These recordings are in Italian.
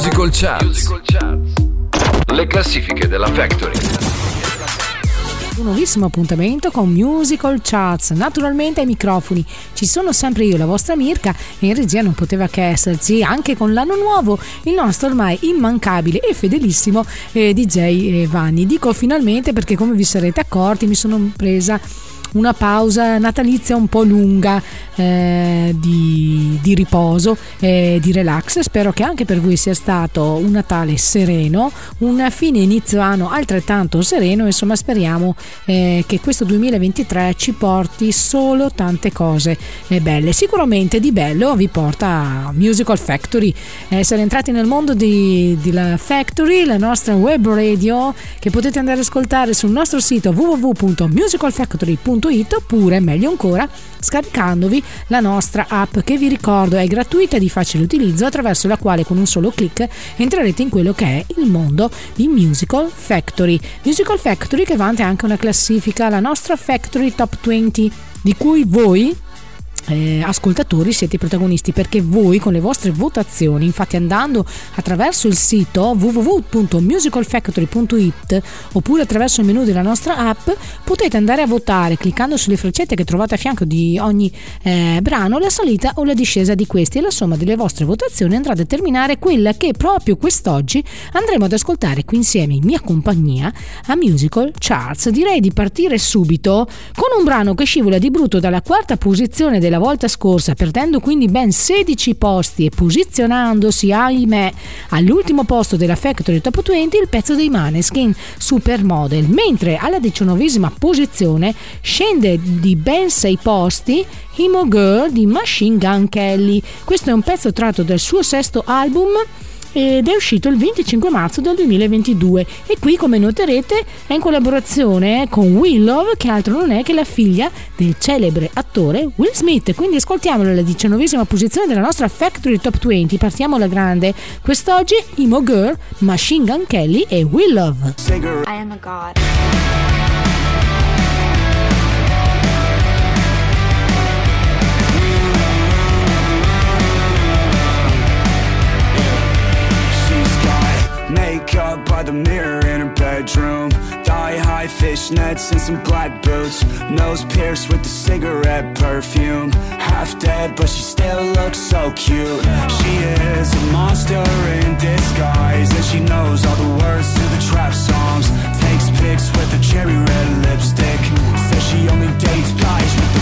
Musical Charts. Le classifiche della Factory un nuovissimo appuntamento con Musical Charts. Naturalmente ai microfoni ci sono sempre io, la vostra Mirka, e in regia non poteva che esserci anche con l'anno nuovo il nostro ormai immancabile e fedelissimo eh, DJ eh, Vanni. Dico finalmente perché come vi sarete accorti mi sono presa una pausa natalizia un po' lunga eh, di, di, riposo e di relax. Spero che anche per voi sia stato un Natale sereno, un fine inizio anno altrettanto sereno. Insomma, speriamo eh, che questo 2023 ci porti solo tante cose eh, belle. Sicuramente di bello vi porta Musical Factory. Essere entrati nel mondo di, di la Factory, la nostra web radio che potete andare ad ascoltare sul nostro sito www.musicalfactory.com www.radioticino.it oppure meglio ancora scaricandovi la nostra app che vi ricordo è gratuita e di facile utilizzo attraverso la quale con un solo clic entrerete in quello che è il mondo di Musical Factory. Musical Factory che vanta anche una classifica, la nostra Factory Top 20 di cui voi eh, ascoltatori siete i protagonisti perché voi con le vostre votazioni infatti andando attraverso il sito www.musicalfactory.it oppure attraverso il menu della nostra app potete andare a votare cliccando sulle freccette che trovate a fianco di ogni eh, brano la salita o la discesa di questi. E la somma delle vostre votazioni andrà a determinare quella che proprio quest'oggi andremo ad ascoltare qui insieme in mia compagnia a Musical Charts. Direi di partire subito con un brano che scivola di brutto dalla quarta posizione della volta scorsa, perdendo quindi ben 16 posti e posizionandosi, ahimè, all'ultimo posto della Factory Top 20 il pezzo dei Maneskin Supermodel, mentre alla diciannovesima posizione scende di ben 6 posti Himo Girl di Machine Gun Kelly. Questo è un pezzo tratto dal suo sesto album ed è uscito il 25 marzo del 2022 e qui come noterete è in collaborazione con Willow che altro non è che la figlia del celebre attore Will Smith. Quindi ascoltiamolo alla diciannovesima posizione della nostra Factory Top 20 partiamo alla grande. Quest'oggi Emo Girl, Machine Gun Kelly e Willow I am a god by the mirror in her bedroom. Thigh high fishnets and some black boots. Nose pierced with the cigarette perfume. Half dead but she still looks so cute. She is a monster in disguise And she knows all the words to the trap songs. Takes pics with a cherry red lipstick. Says she only dates guys with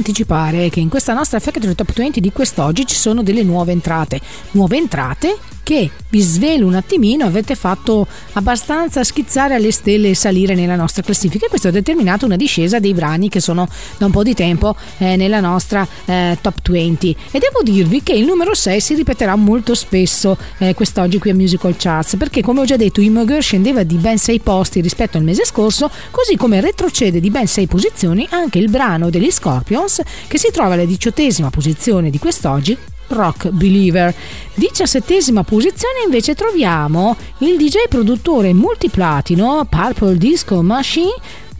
anticipare che in questa nostra Factory Top 20 di quest'oggi ci sono delle nuove entrate. Nuove entrate che vi svelo un attimino avete fatto abbastanza schizzare alle stelle e salire nella nostra classifica e questo ha determinato una discesa dei brani che sono da un po' di tempo eh, nella nostra eh, top 20 e devo dirvi che il numero 6 si ripeterà molto spesso eh, quest'oggi qui a Musical Charts perché come ho già detto Imoger scendeva di ben 6 posti rispetto al mese scorso così come retrocede di ben 6 posizioni anche il brano degli Scorpions che si trova alla diciottesima posizione di quest'oggi Rock Believer. Diciassettesima posizione invece troviamo il DJ produttore multiplatino Purple Disco Machine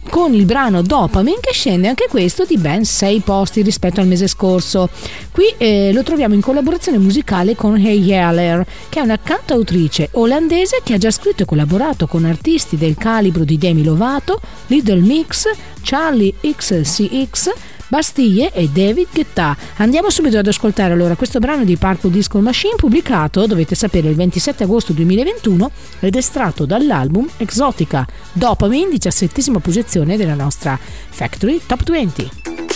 con il brano Dopamine che scende anche questo di ben 6 posti rispetto al mese scorso. Qui eh, lo troviamo in collaborazione musicale con Hey Yeller, che è una cantautrice olandese che ha già scritto e collaborato con artisti del calibro di Demi Lovato, Little Mix, Charlie XCX, Bastiglie e David Guetta. Andiamo subito ad ascoltare allora questo brano di Purple Disco Machine pubblicato, dovete sapere, il 27 agosto 2021 ed estratto dall'album Exotica, Dopamine, 17 posizione della nostra Factory Top 20.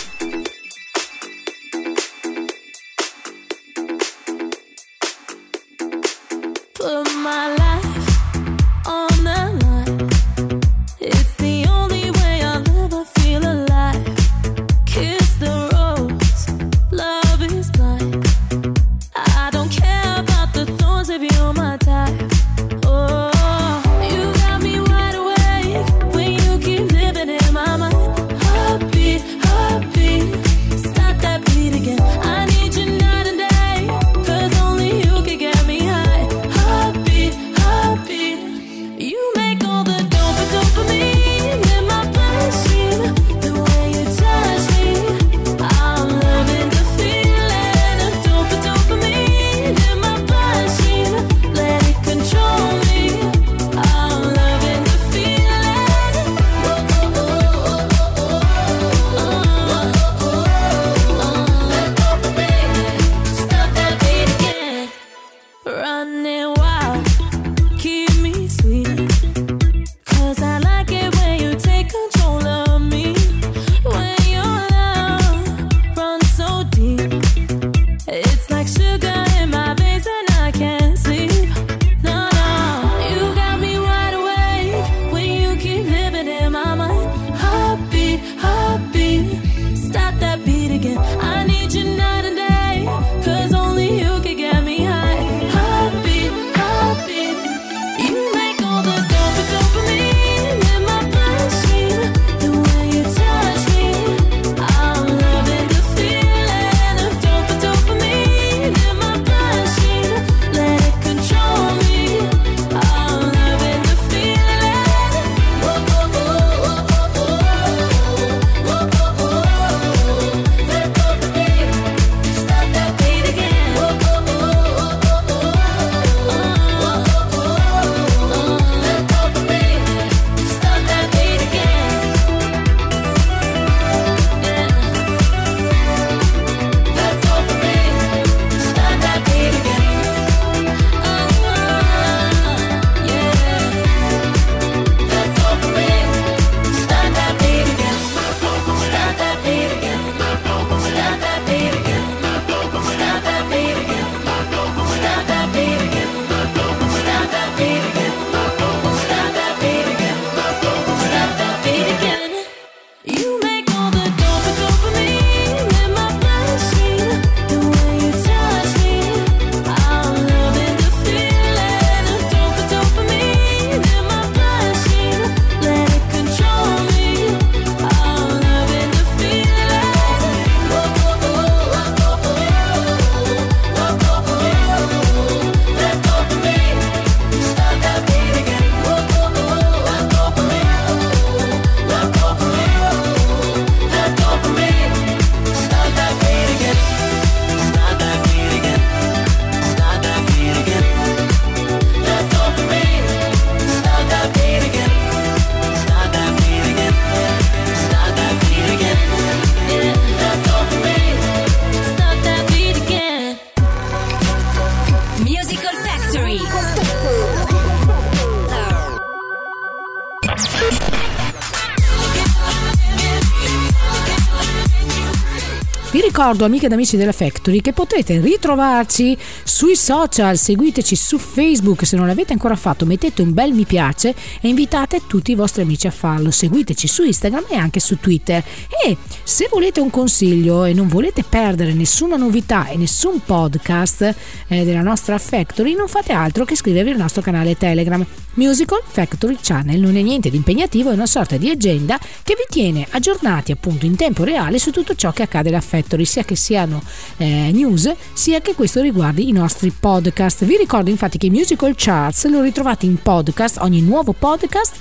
Ricordo, amiche ed amici della Factory, che potete ritrovarci sui social, seguiteci su Facebook, se non l'avete ancora fatto mettete un bel mi piace e invitate tutti i vostri amici a farlo, seguiteci su Instagram e anche su Twitter. E se volete un consiglio e non volete perdere nessuna novità e nessun podcast eh, della nostra Factory, non fate altro che iscrivervi al nostro canale Telegram. Musical Factory Channel non è niente di impegnativo, è una sorta di agenda che vi tiene aggiornati appunto in tempo reale su tutto ciò che accade alla Factory, sia che siano eh, news, sia che questo riguardi i nostri podcast. Vi ricordo infatti che i Musical Charts lo ritrovate in podcast, ogni nuovo podcast,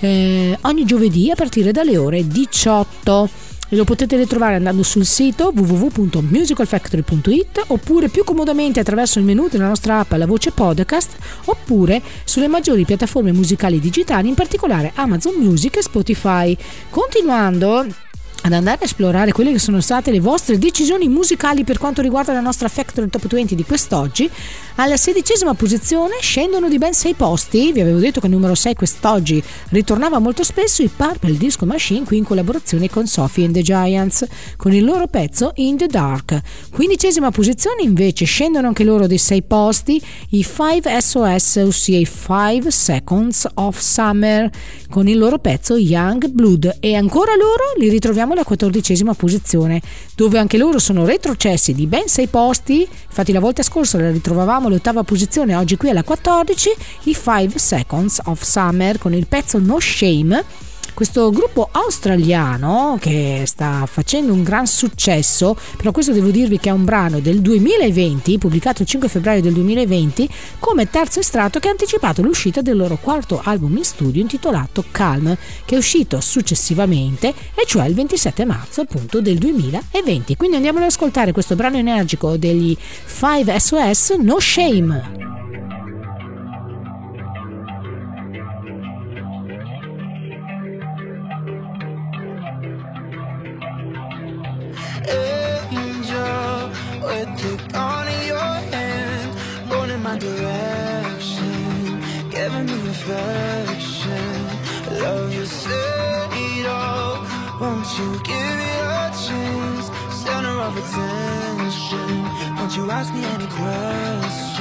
eh, ogni giovedì a partire dalle ore 18 e lo potete ritrovare andando sul sito www.musicalfactory.it oppure più comodamente attraverso il menu della nostra app La Voce Podcast oppure sulle maggiori piattaforme musicali digitali, in particolare Amazon Music e Spotify. Continuando ad andare a esplorare quelle che sono state le vostre decisioni musicali per quanto riguarda la nostra Factory Top 20 di quest'oggi. Alla sedicesima posizione scendono di ben 6 posti, vi avevo detto che il numero 6 quest'oggi ritornava molto spesso, i Purple Disco Machine qui in collaborazione con Sophie and the Giants con il loro pezzo In the Dark. Quindicesima posizione invece scendono anche loro di 6 posti, i 5 SOS, ossia i 5 Seconds of Summer con il loro pezzo Young Blood. E ancora loro li ritroviamo alla quattordicesima posizione, dove anche loro sono retrocessi di ben 6 posti, infatti la volta scorsa la ritrovavamo all'ottava posizione, oggi qui alla 14, i 5 Seconds of Summer con il pezzo No Shame questo gruppo australiano che sta facendo un gran successo, però questo devo dirvi che è un brano del 2020, pubblicato il 5 febbraio del 2020, come terzo estratto che ha anticipato l'uscita del loro quarto album in studio intitolato Calm, che è uscito successivamente, e cioè il 27 marzo appunto del 2020. Quindi andiamo ad ascoltare questo brano energico degli 5 SOS No Shame. You ask me any questions?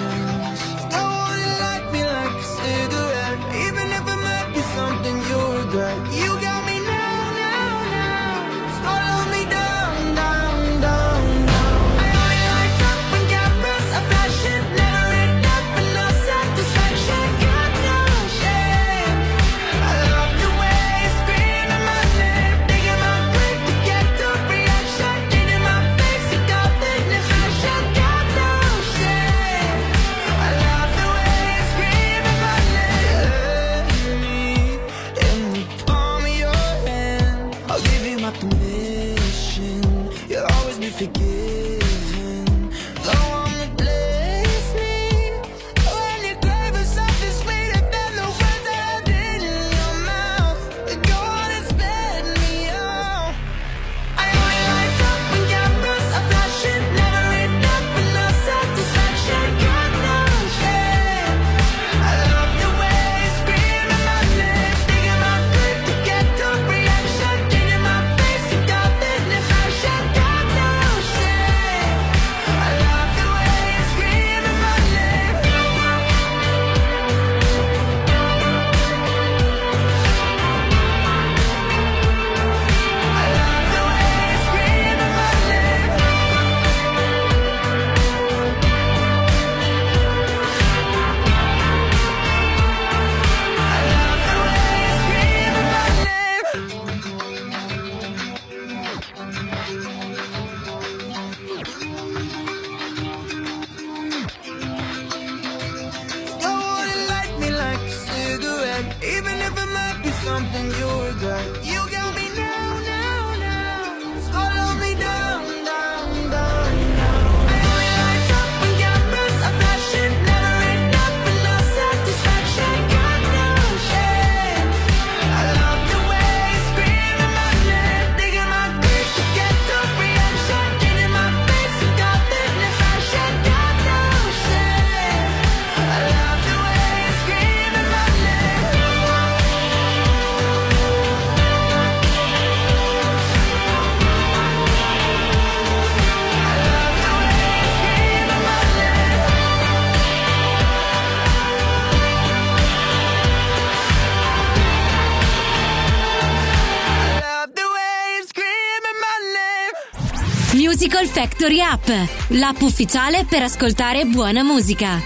Factory App, l'app ufficiale per ascoltare buona musica.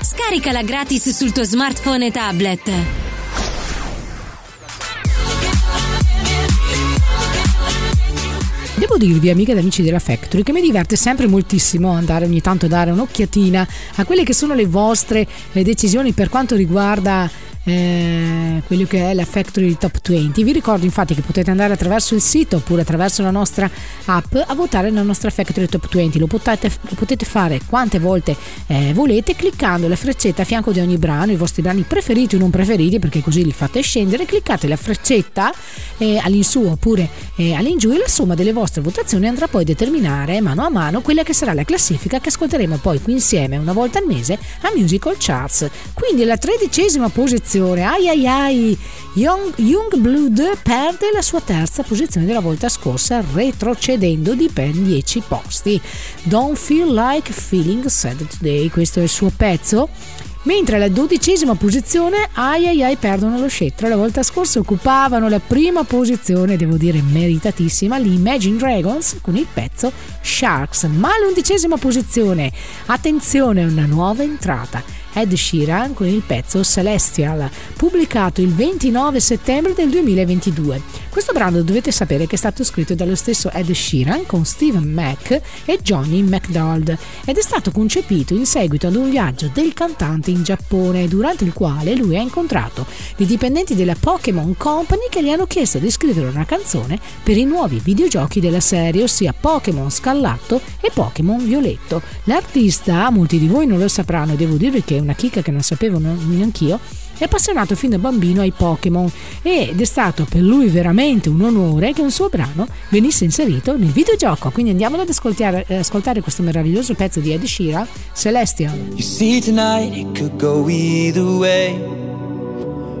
Scaricala gratis sul tuo smartphone e tablet. Devo dirvi, amiche ed amici della Factory, che mi diverte sempre moltissimo andare ogni tanto a dare un'occhiatina a quelle che sono le vostre le decisioni per quanto riguarda eh, quello che è la Factory Top 20. Vi ricordo infatti che potete andare attraverso il sito oppure attraverso la nostra app a votare la nostra Factory Top 20. Lo potete, lo potete fare quante volte eh, volete cliccando la freccetta a fianco di ogni brano, i vostri brani preferiti o non preferiti perché così li fate scendere. Cliccate la freccetta eh, all'insù oppure eh, all'ingiù e la somma delle vostre votazioni andrà poi a determinare mano a mano quella che sarà la classifica che ascolteremo poi qui insieme una volta al mese a Musical Charts. Quindi la tredicesima posizione posizione. Ai ai ai, Young, Youngblood perde la sua terza posizione della volta scorsa, retrocedendo di ben 10 posti. Don't feel like feeling sad today, questo è il suo pezzo. Mentre alla dodicesima posizione, ai ai ai perdono lo scettro. La volta scorsa occupavano la prima posizione, devo dire meritatissima, gli Imagine Dragons con il pezzo Sharks. Ma all'undicesima posizione, attenzione, una nuova entrata Ed Sheeran con il pezzo Celestial, pubblicato il 29 settembre del 2022. Questo brano dovete sapere che è stato scritto dallo stesso Ed Sheeran con Steven Mack e Johnny McDonald ed è stato concepito in seguito ad un viaggio del cantante in Giappone durante il quale lui ha incontrato i dipendenti della Pokémon Company che gli hanno chiesto di scrivere una canzone per i nuovi videogiochi della serie, ossia Pokémon Scarlatto e Pokémon Violetto. L'artista, molti di voi non lo sapranno, devo dirvi che è una chicca che non sapevo neanch'io, è appassionato fin da bambino ai Pokémon ed è stato per lui veramente un onore che un suo brano venisse inserito nel videogioco. Quindi andiamolo ad ascoltare, eh, ascoltare questo meraviglioso pezzo di Ed Sheeran, Celestial. You see tonight it could go either way.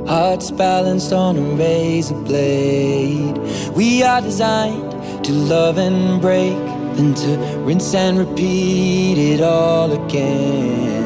Hearts balanced on a razor blade. We are designed to love and break, then to rinse and repeat it all again.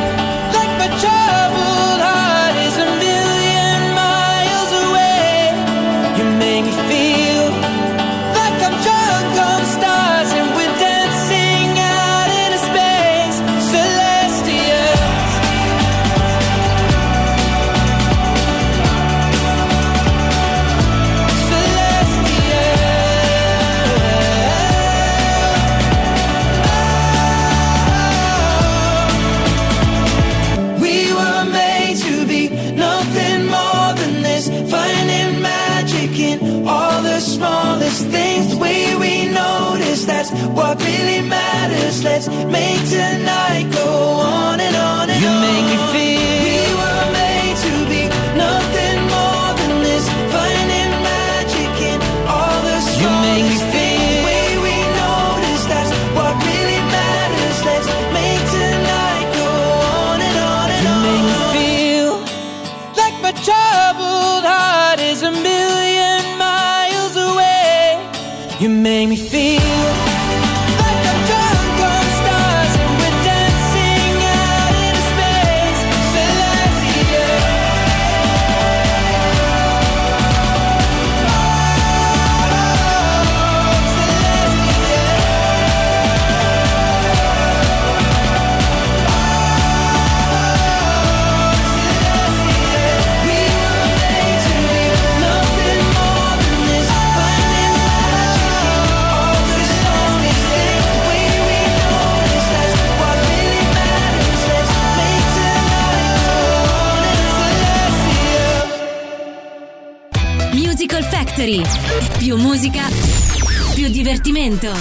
più divertimento.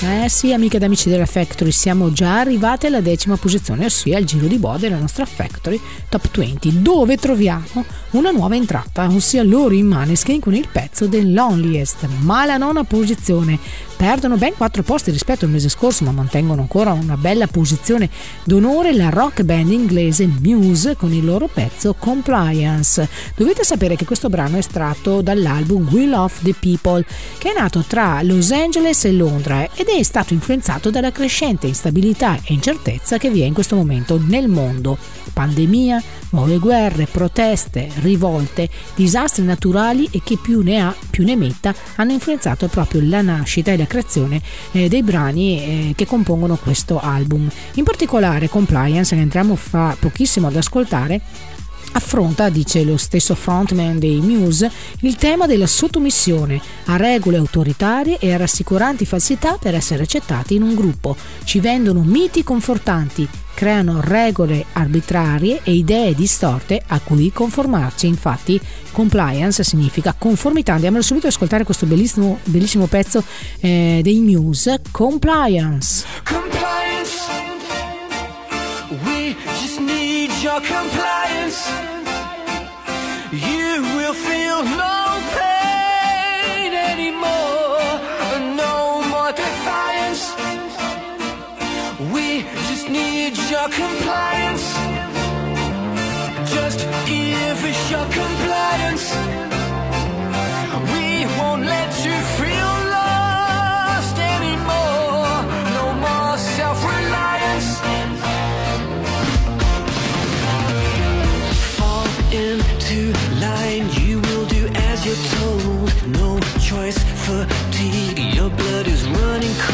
Eh sì, amiche ed amici della Factory, siamo già arrivati alla decima posizione, ossia al giro di boa della nostra Factory Top 20, dove troviamo una nuova entrata, ossia loro in Maneskin con il pezzo The Loneliest, ma la nona posizione perdono ben 4 posti rispetto al mese scorso, ma mantengono ancora una bella posizione d'onore la rock band inglese Muse con il loro pezzo Compliance. Dovete sapere che questo brano è estratto dall'album We Love the People, che è nato tra Los Angeles e Londra ed è stato influenzato dalla crescente instabilità e incertezza che vi è in questo momento nel mondo. Pandemia, nuove guerre, proteste, rivolte, disastri naturali e che più ne ha più ne metta hanno influenzato proprio la nascita e la creazione eh, dei brani eh, che compongono questo album. In particolare Compliance, che entriamo fa pochissimo ad ascoltare, affronta, dice lo stesso frontman dei Muse, il tema della sottomissione a regole autoritarie e a rassicuranti falsità per essere accettati in un gruppo. Ci vendono miti confortanti, creano regole arbitrarie e idee distorte a cui conformarci. Infatti, compliance significa conformità. Andiamo subito ad ascoltare questo bellissimo, bellissimo pezzo eh, dei Muse, Compliance. Compliance. Need your compliance. You will feel no pain anymore. No more defiance. We just need your compliance. Just give us your compliance. Choice, fatigue, your blood is running cold.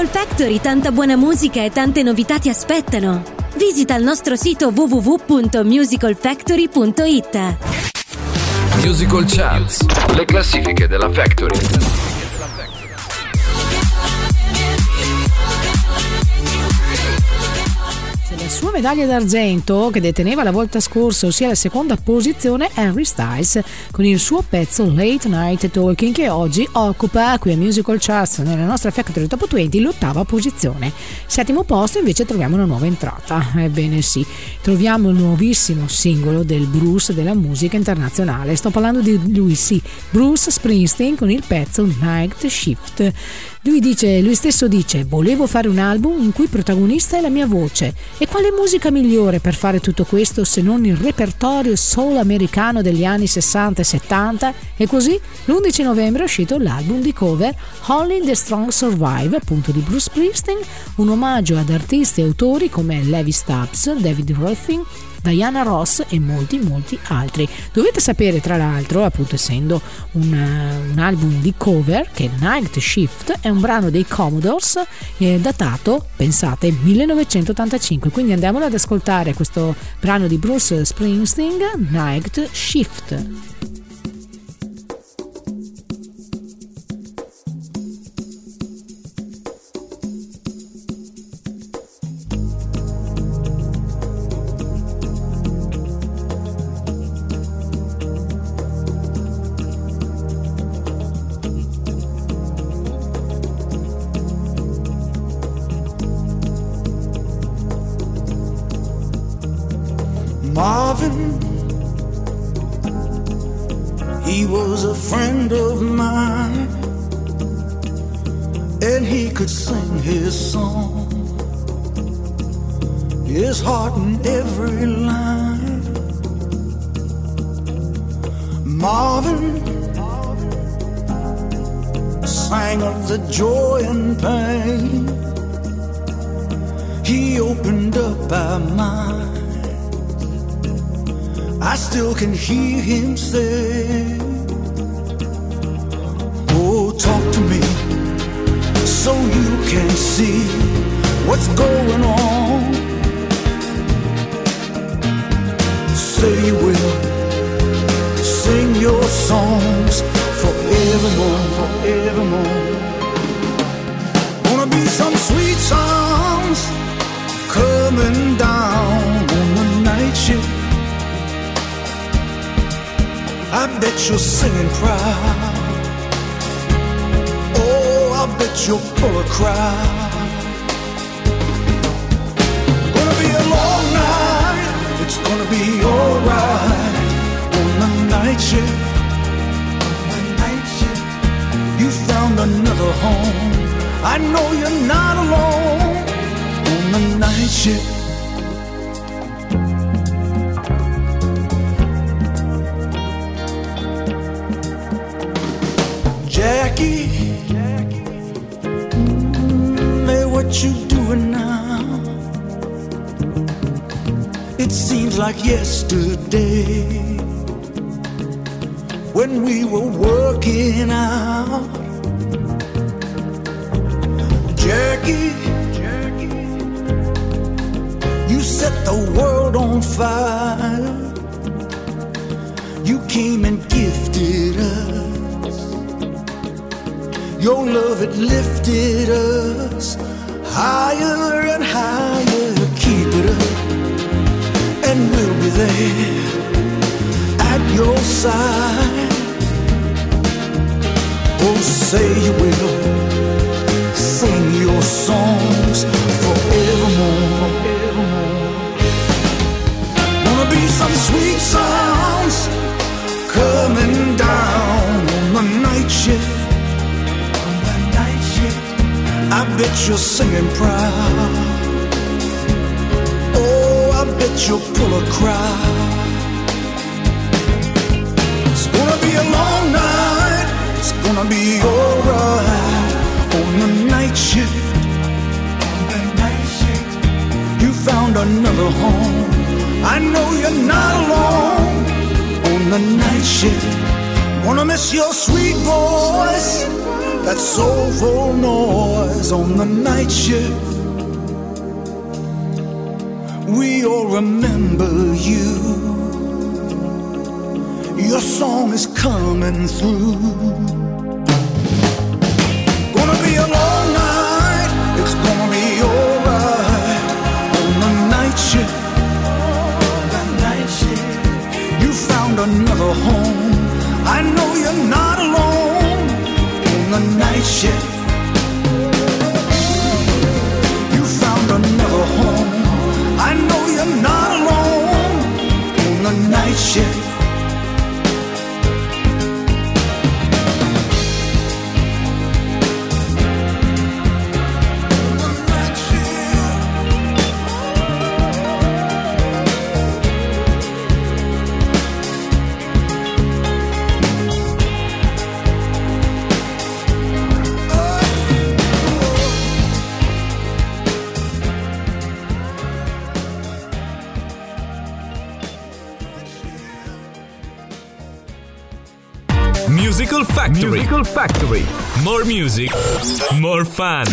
Musical Factory tanta buona musica e tante novità ti aspettano. Visita il nostro sito www.musicalfactory.it. Musical Charts, le classifiche della Factory. Sua medaglia d'argento che deteneva la volta scorsa, ossia la seconda posizione, Henry Styles con il suo pezzo Late Night Talking che oggi occupa qui a Musical Charts nella nostra Factory Top 20 l'ottava posizione. Settimo posto invece troviamo una nuova entrata. Ebbene sì, troviamo il nuovissimo singolo del Bruce della musica internazionale. Sto parlando di lui sì, Bruce Springsteen con il pezzo Night Shift. Lui dice, lui stesso dice, volevo fare un album in cui protagonista è la mia voce. E quale musica migliore per fare tutto questo se non il repertorio soul americano degli anni 60 e 70? E così l'11 novembre è uscito l'album di cover Holly the Strong Survive, appunto di Bruce Springsteen, un omaggio ad artisti e autori come Levi Stubbs, David Ruffin, Diana Ross e molti molti altri. Dovete sapere tra l'altro, appunto essendo un, uh, un album di cover, che Night Shift è un brano dei Commodores eh, datato, pensate, 1985. Quindi andiamolo ad ascoltare questo brano di Bruce Springsteen, Night Shift. could sing his song. His heart in every line. Marvin sang of the joy and pain. He opened up our mind. I still can hear him say. can see what's going on. Say you will sing your songs forevermore, forevermore. Gonna be some sweet songs coming down on the night shift. I bet you're singing proud. that you're full. Gonna be a long night, it's gonna be alright on the night shift. You found another home. I know you're not alone on the night shift. what you doing now? It seems like yesterday when we were working out. Jackie, Jackie, you set the world on fire. You came and gifted us. Your love, had lifted us. Higher and higher, keep it up, and we'll be there at your side. Oh, say you will sing your songs forevermore. Wanna be some sweet sounds coming. I bet you're singing proud. Oh, I bet you'll pull a crowd. It's gonna be a long night. It's gonna be alright on the night shift. On the night shift, you found another home. I know you're not alone on the night shift. Wanna miss your sweet voice that soulful noise on the night shift. We all remember you. Your song is coming through. Gonna be a long night. It's gonna be alright on the night shift. You found another home. I know you're not alone on the night shift. You found another home. I know you're not alone on the night shift. Musical Factory. More music, more fun.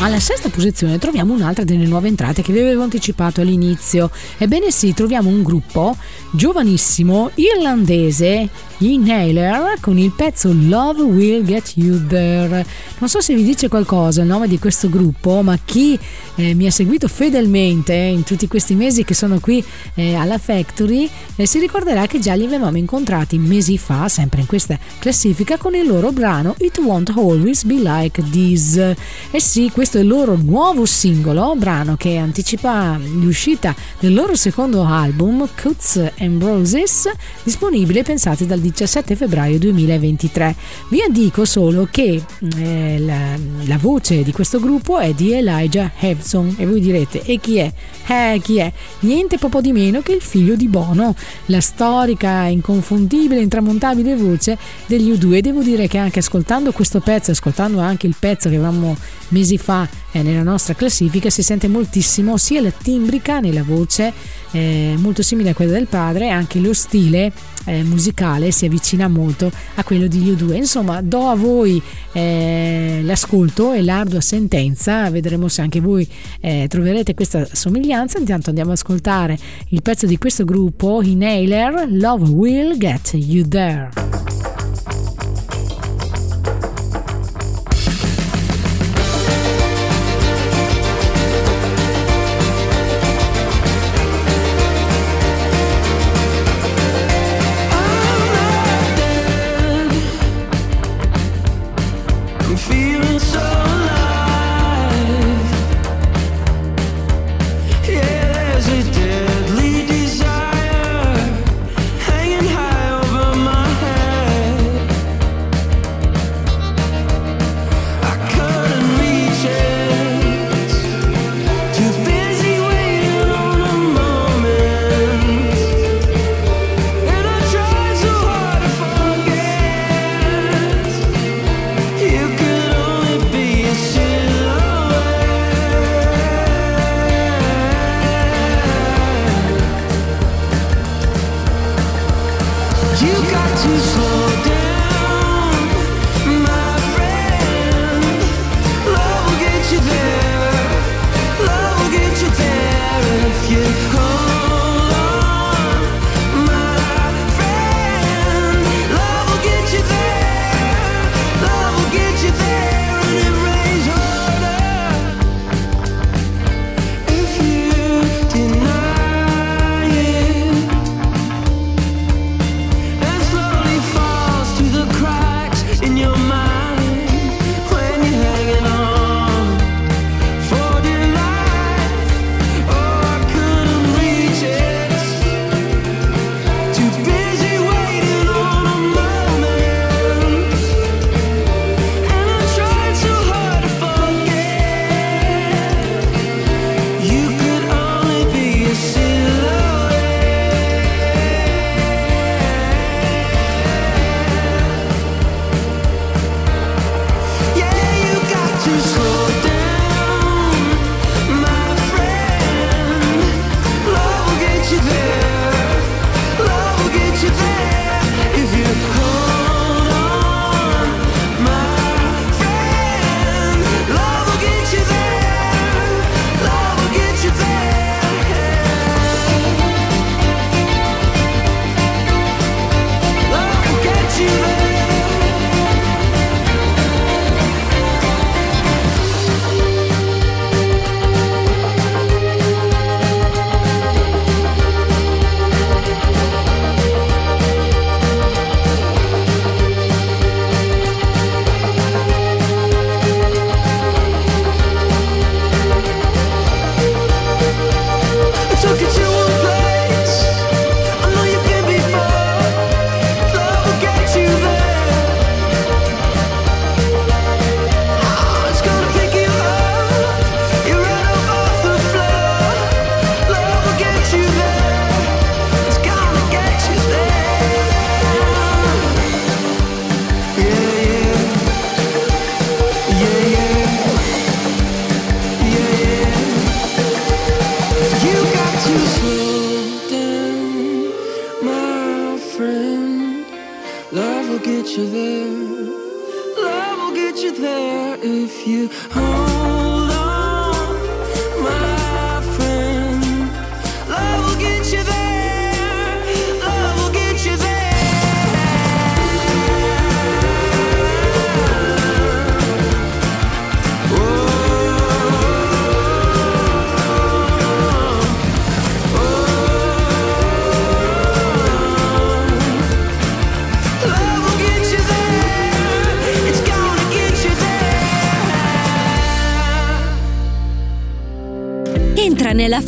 Alla sesta posizione troviamo un'altra delle nuove entrate che vi avevo anticipato all'inizio. Ebbene sì, troviamo un gruppo giovanissimo irlandese, Inhaler, con il pezzo Love Will Get You There. Non so se vi dice qualcosa il nome di questo gruppo, ma chi eh, mi ha seguito fedelmente in tutti questi mesi che sono qui eh, alla Factory eh, si ricorderà che già li avevamo incontrati mesi fa, sempre in questa classifica, con il loro brano It Won't Always Be Like This. E sì, questo è il loro nuovo singolo, brano che anticipa l'uscita del loro secondo album, Cuts and Roses, disponibile pensate dal 17 febbraio 2023. Vi dico solo che eh, la, la, voce di questo gruppo è di Elijah Hevson e voi direte e chi è? Eh, chi è? Niente poco di meno che il figlio di Bono, la storica, inconfondibile, intramontabile voce degli U2. Devo dire che anche ascoltando questo pezzo, ascoltando anche il pezzo che avevamo mesi fa eh, nella nostra classifica, si sente moltissimo sia la timbrica nella voce, eh, molto simile a quella del padre, anche lo stile eh, musicale si avvicina molto a quello di U2. Insomma, do a voi eh, l'ascolto e l'ardua sentenza, vedremo se anche voi eh, troverete questa somiglianza. Intanto andiamo ad ascoltare il pezzo di questo gruppo, Inhaler, Love Will Get You There.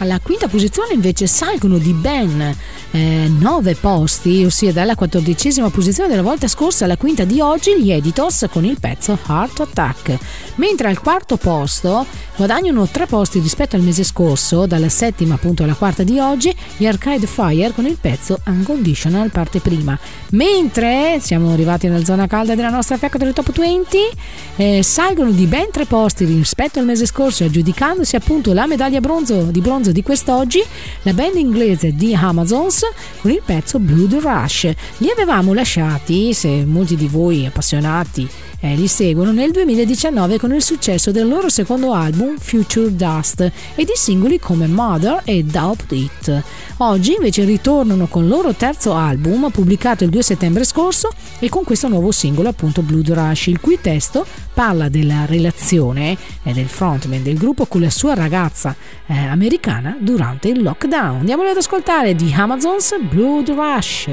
Alla quinta posizione invece salgono di ben 9 posti, ossia dalla quattordicesima posizione della volta scorsa alla quinta di oggi, gli Editors con il pezzo Heart Attack. Mentre al quarto posto guadagnano 3 posti rispetto al mese scorso, dalla settima appunto alla quarta di oggi, gli Arcade Fire con il pezzo Unconditional parte prima. Mentre siamo arrivati nella zona calda della nostra Factory Top 20, eh, salgono di ben 3 posti rispetto al mese scorso, aggiudicandosi appunto la medaglia bronzo, di bronzo di quest'oggi, la band inglese di Amazons con il pezzo Blood Rush. Li avevamo lasciati, se molti di voi appassionati eh, li seguono, nel 2019 con il successo del loro secondo album Future Dust e di singoli come Mother e Doubt It. Oggi invece ritornano con il loro terzo album pubblicato il 2 settembre scorso e con questo nuovo singolo appunto Blood Rush, il cui testo parla della relazione eh, del frontman del gruppo con la sua ragazza eh, americana durante il lockdown. Andiamoli ad ascoltare di Amazons Blood Rush.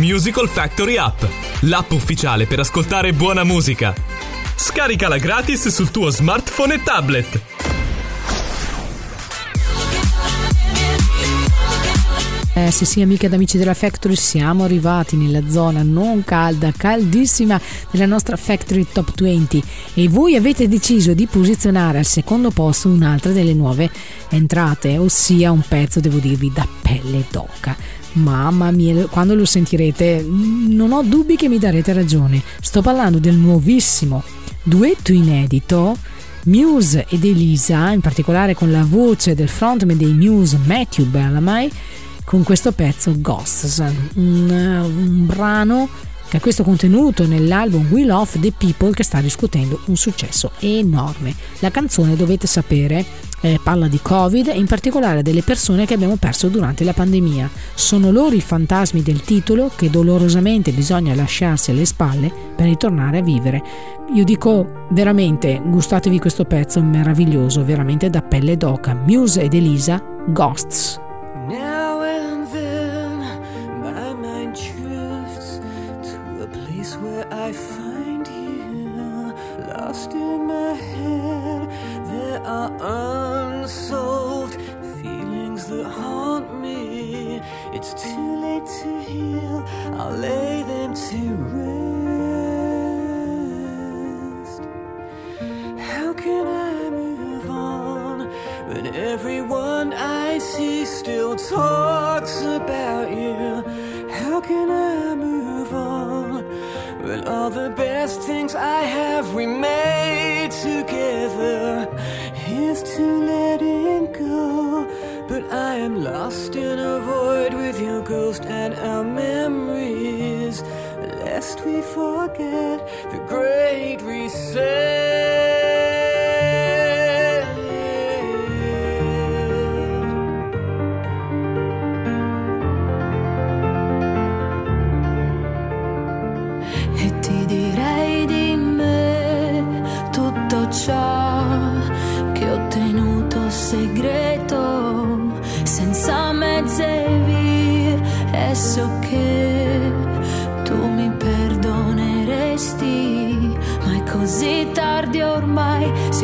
Musical Factory App, l'app ufficiale per ascoltare buona musica. Scaricala gratis sul tuo smartphone e tablet. Eh, sì, sì, amiche ed amici della Factory, siamo arrivati nella zona non calda, caldissima della nostra Factory Top 20 e voi avete deciso di posizionare al secondo posto un'altra delle nuove entrate, ossia un pezzo, devo dirvi, da pelle d'oca. Mamma mia, quando lo sentirete non ho dubbi che mi darete ragione. Sto parlando del nuovissimo duetto inedito Muse ed Elisa, in particolare con la voce del frontman dei Muse Matthew Bellamy con questo pezzo Ghosts, un, un brano che ha questo contenuto nell'album We Love the People che sta riscuotendo un successo enorme. La canzone, dovete sapere, eh, parla di Covid e in particolare delle persone che abbiamo perso durante la pandemia. Sono loro i fantasmi del titolo che dolorosamente bisogna lasciarsi alle spalle per ritornare a vivere. Io dico veramente, gustatevi questo pezzo meraviglioso, veramente da pelle d'oca. Muse ed Elisa, Ghosts. Still talks about you? How can I move on when all the best things I have we made together? is to letting go. But I am lost in a void with your ghost and our memories. Lest we forget the great reset.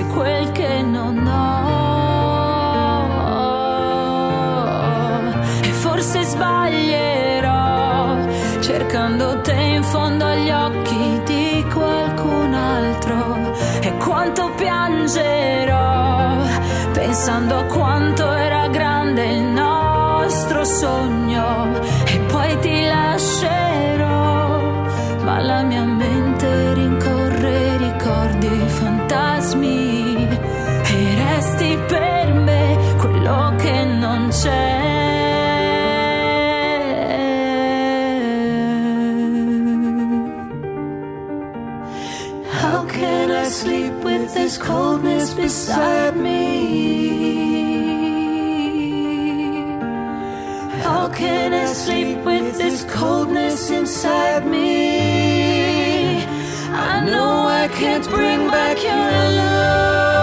Quel che non ho. E forse sbaglierò cercando te in fondo agli occhi di qualcun altro. E quanto piangerò pensando this coldness beside me? How can I sleep with this coldness inside me? I know I can't bring back your love.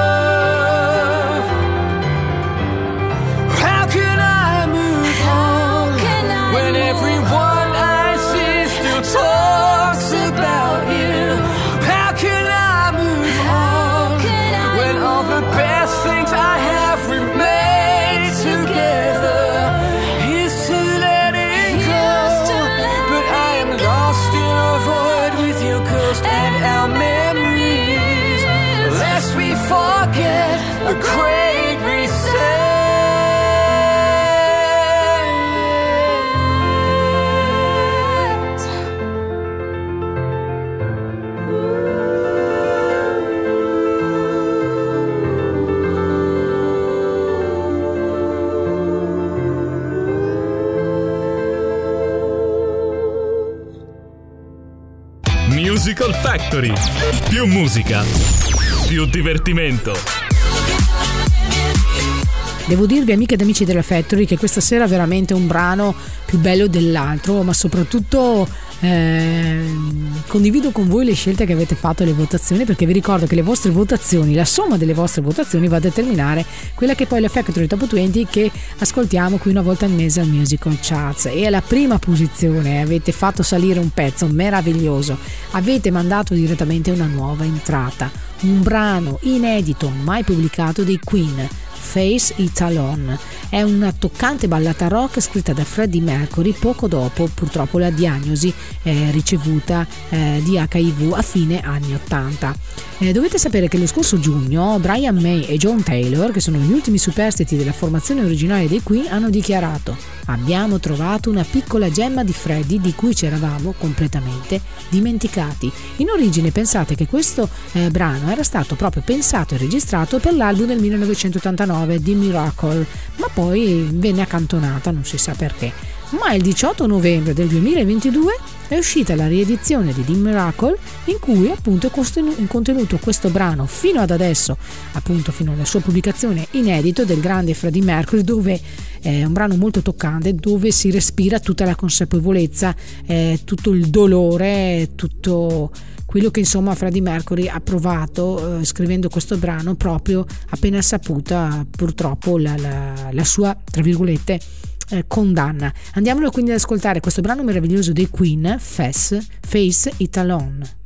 Factory. Più musica, più divertimento. Devo dirvi amiche ed amici della Factory che questa sera è veramente un brano più bello dell'altro, ma soprattutto eh, condivido con voi le scelte che avete fatto, le votazioni, perché vi ricordo che le vostre votazioni, la somma delle vostre votazioni va a determinare quella che è poi la Factory Top 20 che ascoltiamo qui una volta al mese al Musical Charts. E alla prima posizione avete fatto salire un pezzo meraviglioso, avete mandato direttamente una nuova entrata, un brano inedito mai pubblicato dei Queen Face It Alone. È una toccante ballata rock scritta da Freddie Mercury poco dopo purtroppo la diagnosi eh, ricevuta eh, di HIV a fine anni 80. Eh, dovete sapere che lo scorso giugno Brian May e John Taylor, che sono gli ultimi superstiti della formazione originale dei Queen, hanno dichiarato Abbiamo trovato una piccola gemma di Freddy di cui ci eravamo completamente dimenticati. In origine pensate che questo eh, brano era stato proprio pensato e registrato per l'album del 1989 di Miracle, ma poi venne accantonata, non si sa perché. Ma il 18 novembre del 2022 è uscita la riedizione di The Miracle in cui appunto è contenuto questo brano fino ad adesso, appunto fino alla sua pubblicazione inedito del grande Freddie Mercury dove è un brano molto toccante dove si respira tutta la consapevolezza, eh, tutto il dolore, tutto quello che insomma Freddie Mercury ha provato eh, scrivendo questo brano proprio appena saputa purtroppo la, la, la sua tra virgolette eh, condanna. Andiamolo quindi ad ascoltare questo brano meraviglioso dei Queen, Fess, Face It Alone.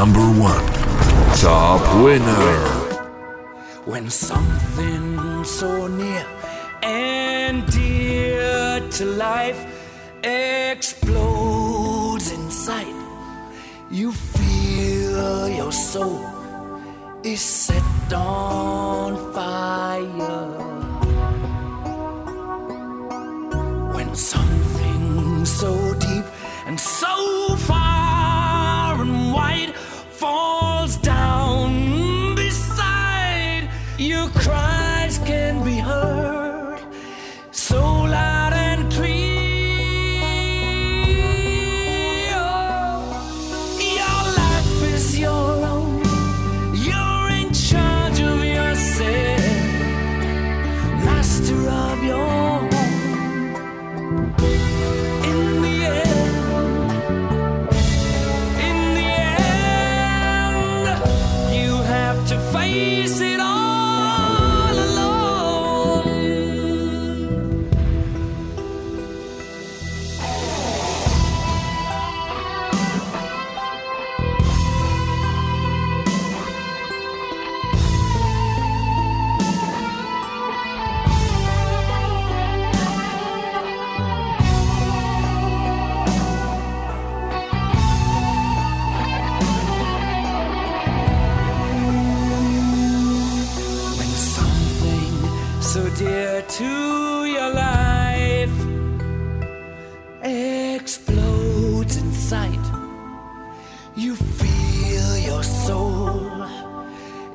Number one top winner. When something so near and dear to life explodes inside, you feel your soul is set on fire. When something so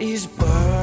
is burning.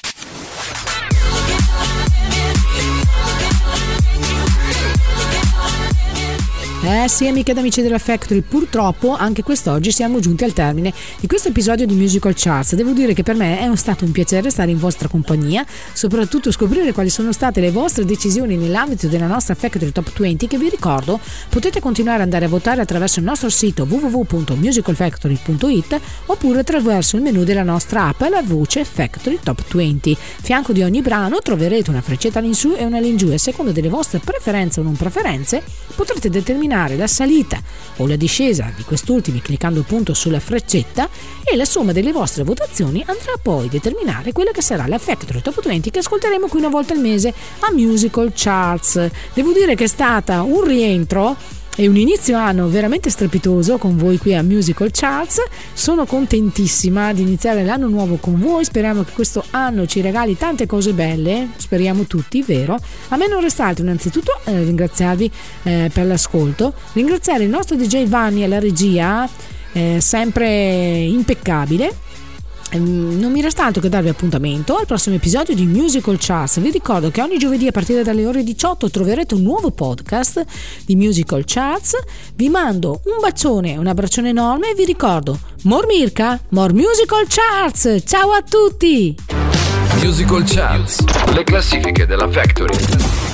Eh sì, amiche ed amici della Factory, purtroppo anche quest'oggi siamo giunti al termine di questo episodio di Musical Charts. Devo dire che per me è stato un piacere stare in vostra compagnia, soprattutto scoprire quali sono state le vostre decisioni nell'ambito della nostra Factory Top 20 che vi ricordo potete continuare ad andare a votare attraverso il nostro sito www.musicalfactory.it oppure attraverso il menu della nostra app alla voce Factory Top 20. Fianco di ogni brano troverete una freccetta all'insù e una all'ingiù e a seconda delle vostre preferenze o non preferenze potrete determinare la salita o la discesa di quest'ultimi cliccando appunto sulla freccetta e la somma delle vostre votazioni andrà poi a determinare quella che sarà la Factory Top 20 che ascolteremo qui una volta al mese a Musical Charts. Devo dire che è stata un rientro e un inizio anno veramente strepitoso con voi qui a Musical Charts. Sono contentissima di iniziare l'anno nuovo con voi. Speriamo che questo anno ci regali tante cose belle. Speriamo tutti, vero? A me non resta altro innanzitutto eh, ringraziarvi eh, per l'ascolto, ringraziare il nostro DJ Vanni alla regia, eh, sempre impeccabile. Ehm, Non mi resta altro che darvi appuntamento al prossimo episodio di Musical Charts. Vi ricordo che ogni giovedì a partire dalle ore 18 troverete un nuovo podcast di Musical Charts. Vi mando un bacione, un abbraccione enorme e vi ricordo More Mirka, More Musical Charts. Ciao a tutti! Musical Charts. Le classifiche della Factory.